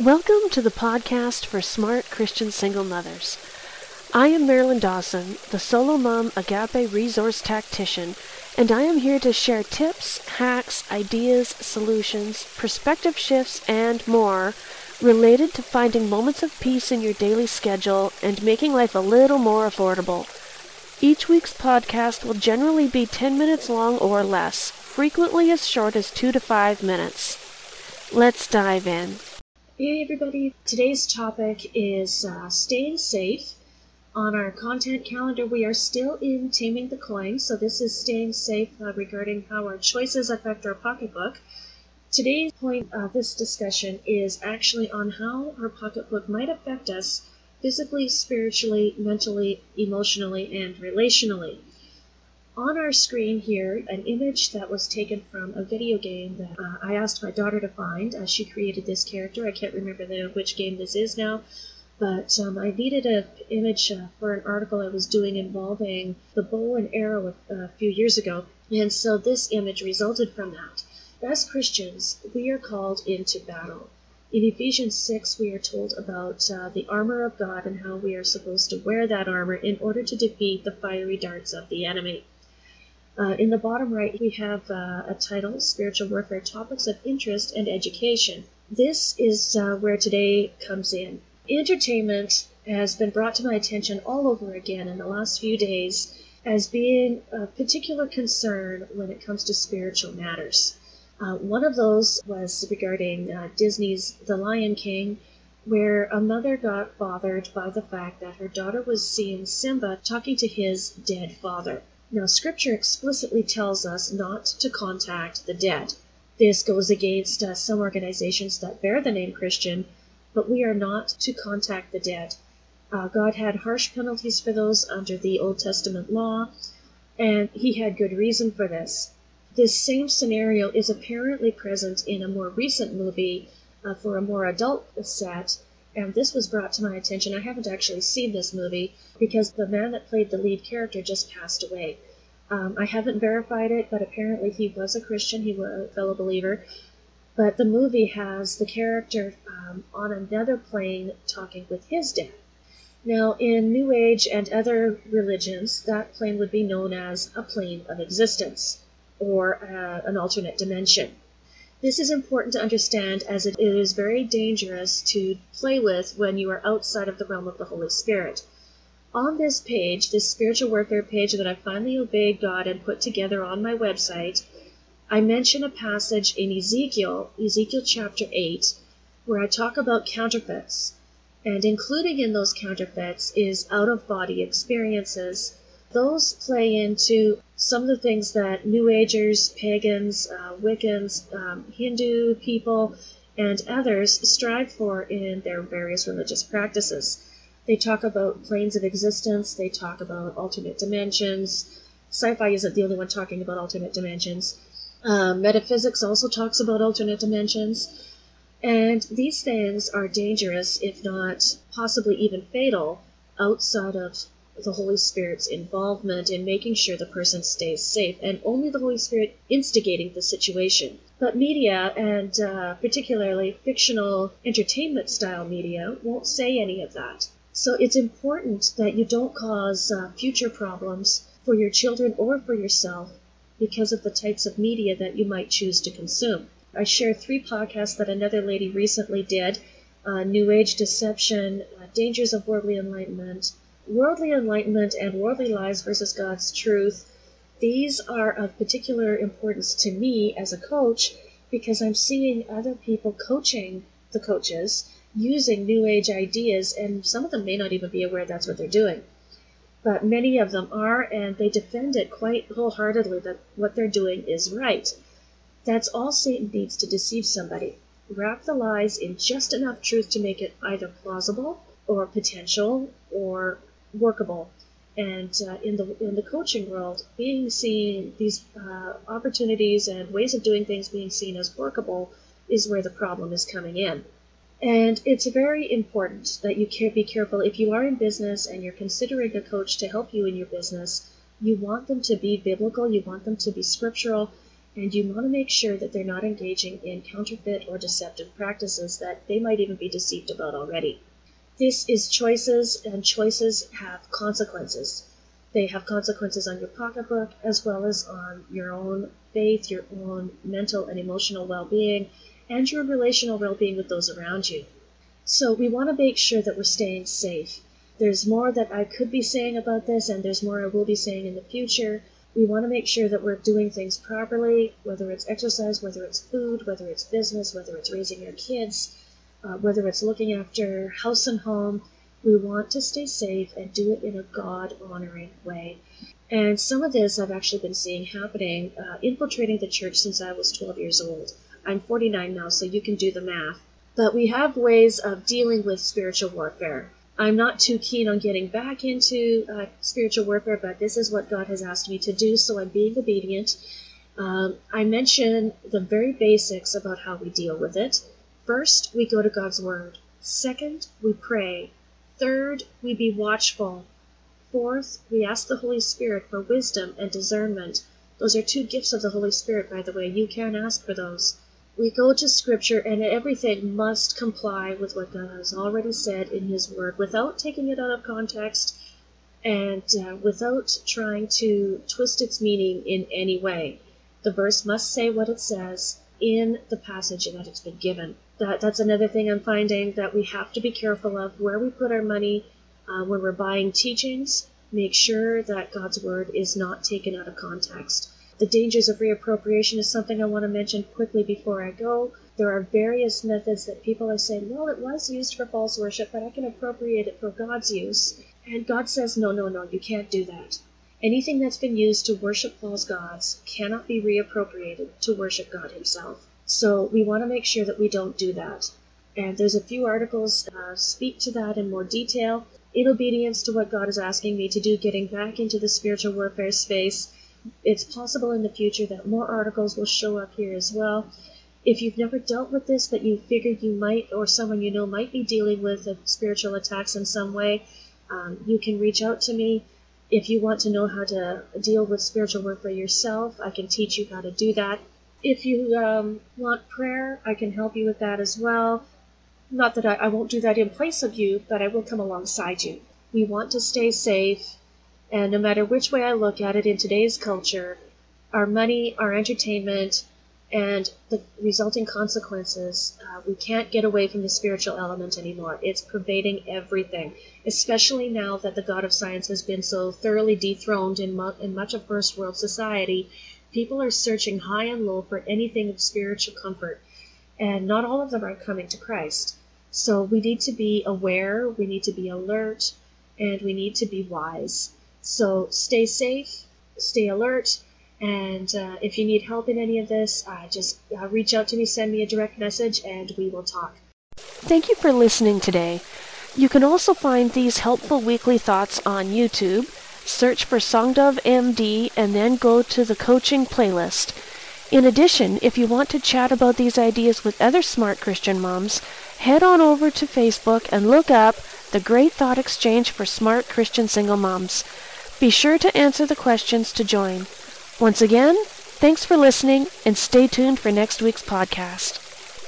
Welcome to the podcast for smart Christian single mothers. I am Marilyn Dawson, the solo mom agape resource tactician, and I am here to share tips, hacks, ideas, solutions, perspective shifts, and more related to finding moments of peace in your daily schedule and making life a little more affordable. Each week's podcast will generally be 10 minutes long or less, frequently as short as 2 to 5 minutes. Let's dive in. Hey everybody, today's topic is uh, staying safe. On our content calendar, we are still in Taming the Coin, so this is staying safe uh, regarding how our choices affect our pocketbook. Today's point of this discussion is actually on how our pocketbook might affect us physically, spiritually, mentally, emotionally, and relationally. On our screen here, an image that was taken from a video game that uh, I asked my daughter to find as she created this character. I can't remember the, which game this is now, but um, I needed an image uh, for an article I was doing involving the bow and arrow a, a few years ago, and so this image resulted from that. As Christians, we are called into battle. In Ephesians 6, we are told about uh, the armor of God and how we are supposed to wear that armor in order to defeat the fiery darts of the enemy. Uh, in the bottom right, we have uh, a title Spiritual Warfare Topics of Interest and Education. This is uh, where today comes in. Entertainment has been brought to my attention all over again in the last few days as being a particular concern when it comes to spiritual matters. Uh, one of those was regarding uh, Disney's The Lion King, where a mother got bothered by the fact that her daughter was seeing Simba talking to his dead father. Now, Scripture explicitly tells us not to contact the dead. This goes against uh, some organizations that bear the name Christian, but we are not to contact the dead. Uh, God had harsh penalties for those under the Old Testament law, and He had good reason for this. This same scenario is apparently present in a more recent movie uh, for a more adult set, and this was brought to my attention. I haven't actually seen this movie because the man that played the lead character just passed away. Um, I haven't verified it, but apparently he was a Christian, he was a fellow believer. But the movie has the character um, on another plane talking with his dad. Now, in New Age and other religions, that plane would be known as a plane of existence or uh, an alternate dimension. This is important to understand as it is very dangerous to play with when you are outside of the realm of the Holy Spirit. On this page, this spiritual warfare page that I finally obeyed God and put together on my website, I mention a passage in Ezekiel, Ezekiel chapter 8, where I talk about counterfeits. And including in those counterfeits is out of body experiences those play into some of the things that New Agers, pagans, uh, Wiccans, um, Hindu people, and others strive for in their various religious practices. They talk about planes of existence, they talk about alternate dimensions. Sci fi isn't the only one talking about alternate dimensions. Um, metaphysics also talks about alternate dimensions. And these things are dangerous, if not possibly even fatal, outside of the Holy Spirit's involvement in making sure the person stays safe, and only the Holy Spirit instigating the situation. But media, and uh, particularly fictional entertainment style media, won't say any of that. So it's important that you don't cause uh, future problems for your children or for yourself because of the types of media that you might choose to consume. I share three podcasts that another lady recently did uh, New Age Deception, uh, Dangers of Worldly Enlightenment, worldly enlightenment and worldly lies versus God's truth, these are of particular importance to me as a coach because I'm seeing other people coaching the coaches using new age ideas, and some of them may not even be aware that's what they're doing. But many of them are, and they defend it quite wholeheartedly that what they're doing is right. That's all Satan needs to deceive somebody. Wrap the lies in just enough truth to make it either plausible or potential or workable. And uh, in the in the coaching world, being seen these uh, opportunities and ways of doing things being seen as workable is where the problem is coming in. And it's very important that you be careful if you are in business and you're considering a coach to help you in your business. You want them to be biblical. You want them to be scriptural. and you want to make sure that they're not engaging in counterfeit or deceptive practices that they might even be deceived about already. This is choices, and choices have consequences. They have consequences on your pocketbook as well as on your own faith, your own mental and emotional well being, and your relational well being with those around you. So we want to make sure that we're staying safe. There's more that I could be saying about this, and there's more I will be saying in the future. We want to make sure that we're doing things properly, whether it's exercise, whether it's food, whether it's business, whether it's raising your kids, uh, whether it's looking after house and home. We want to stay safe and do it in a God honoring way. And some of this I've actually been seeing happening, uh, infiltrating the church since I was 12 years old. I'm 49 now, so you can do the math. But we have ways of dealing with spiritual warfare. I'm not too keen on getting back into uh, spiritual warfare, but this is what God has asked me to do, so I'm being obedient. Um, I mention the very basics about how we deal with it. First, we go to God's Word. Second, we pray. Third, we be watchful. Fourth, we ask the Holy Spirit for wisdom and discernment. Those are two gifts of the Holy Spirit, by the way. You can ask for those we go to Scripture and everything must comply with what God has already said in His Word without taking it out of context and uh, without trying to twist its meaning in any way. The verse must say what it says in the passage that it's been given. That, that's another thing I'm finding that we have to be careful of where we put our money uh, when we're buying teachings. Make sure that God's Word is not taken out of context. The dangers of reappropriation is something I want to mention quickly before I go. There are various methods that people are saying, well, it was used for false worship, but I can appropriate it for God's use. And God says, no, no, no, you can't do that. Anything that's been used to worship false gods cannot be reappropriated to worship God Himself. So we want to make sure that we don't do that. And there's a few articles that uh, speak to that in more detail. In obedience to what God is asking me to do, getting back into the spiritual warfare space, it's possible in the future that more articles will show up here as well. If you've never dealt with this, but you figure you might, or someone you know might be dealing with spiritual attacks in some way, um, you can reach out to me. If you want to know how to deal with spiritual warfare yourself, I can teach you how to do that. If you um, want prayer, I can help you with that as well. Not that I, I won't do that in place of you, but I will come alongside you. We want to stay safe and no matter which way I look at it in today's culture, our money, our entertainment, and the resulting consequences, uh, we can't get away from the spiritual element anymore. It's pervading everything, especially now that the God of science has been so thoroughly dethroned in, mu- in much of first world society. People are searching high and low for anything of spiritual comfort, and not all of them are coming to Christ. So we need to be aware, we need to be alert, and we need to be wise. So stay safe, stay alert, and uh, if you need help in any of this, uh, just uh, reach out to me, send me a direct message, and we will talk. Thank you for listening today. You can also find these helpful weekly thoughts on YouTube. Search for Songdove MD and then go to the coaching playlist. In addition, if you want to chat about these ideas with other smart Christian moms, head on over to Facebook and look up the Great Thought Exchange for Smart Christian Single Moms. Be sure to answer the questions to join. Once again, thanks for listening and stay tuned for next week's podcast.